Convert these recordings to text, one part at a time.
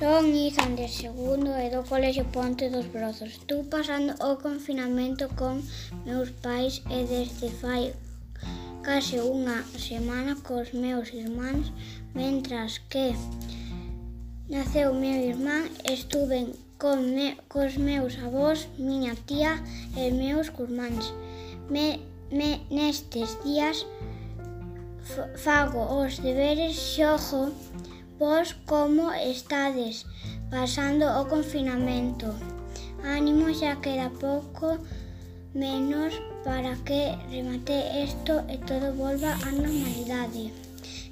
Son Izan de segundo e do Colexio Ponte dos Brozos. Tu pasando o confinamento con meus pais e desde fai case unha semana cos meus irmáns, mentras que naceu meu irmán, estuven con me, cos meus avós, miña tía e meus curmáns. Me, me nestes días fago os deberes, xogo, Vos como estades pasando o confinamento? Ánimo, xa queda pouco menos para que remate isto e todo volva á normalidade.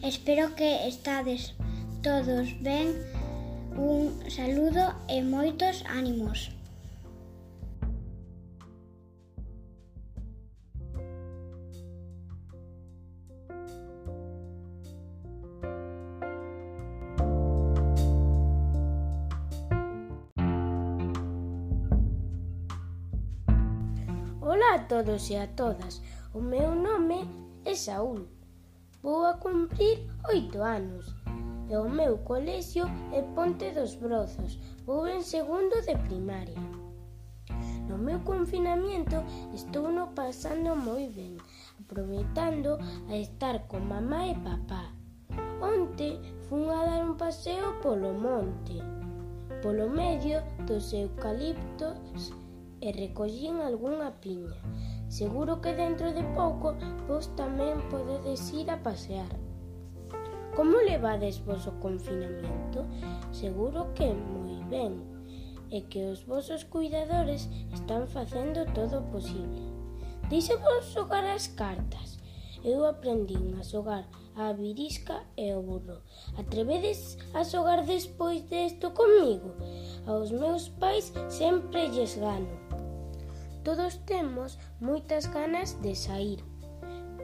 Espero que estades todos ben. Un saludo e moitos ánimos. Ola a todos e a todas, o meu nome é Saúl. Vou a cumprir oito anos e o meu colexio é Ponte dos Brozos. Vou en segundo de primaria. No meu confinamiento estou no pasando moi ben, aproveitando a estar con mamá e papá. Onte fun a dar un paseo polo monte, polo medio dos eucaliptos e recollín algunha piña. Seguro que dentro de pouco vos tamén podedes ir a pasear. Como levades vos o confinamento? Seguro que moi ben, e que os vosos cuidadores están facendo todo o posible. Dixe vos xogar as cartas. Eu aprendín a xogar a virisca e o burro. Atrevedes a xogar despois desto comigo? Aos meus pais sempre lles gano. Todos temos moitas ganas de sair,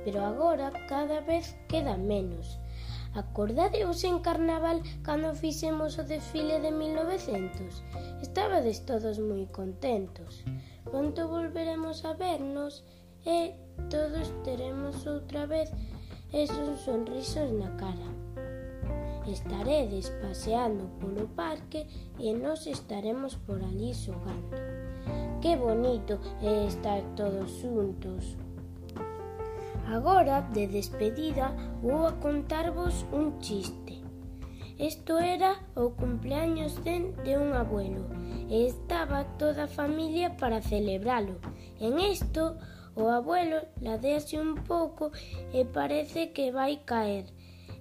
pero agora cada vez queda menos. Acordadeos en carnaval cando fixemos o desfile de 1900? Estabades todos moi contentos. Pronto volveremos a vernos e todos teremos outra vez esos sonrisos na cara. Estaredes paseando polo parque e nos estaremos por ali xogando. Que bonito é estar todos xuntos. Agora, de despedida, vou a contarvos un chiste. Isto era o cumpleaños de, de un abuelo e estaba toda a familia para celebralo. En isto, o abuelo ladease un pouco e parece que vai caer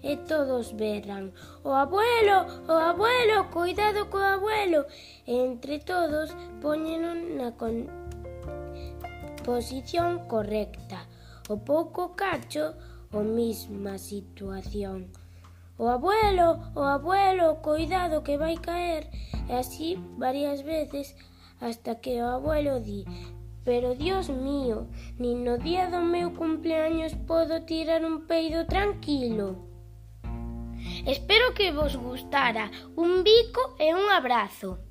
e todos berran. O oh abuelo, o abuelo, cuidado co abuelo. E entre todos poñenon na con... posición correcta. O pouco cacho, o mesma situación. O abuelo, o abuelo, cuidado que vai caer. E así varias veces hasta que o abuelo di Pero Dios mío, nin no día do meu cumpleaños podo tirar un peido tranquilo. Espero que vos gustara. Un bico e un abrazo.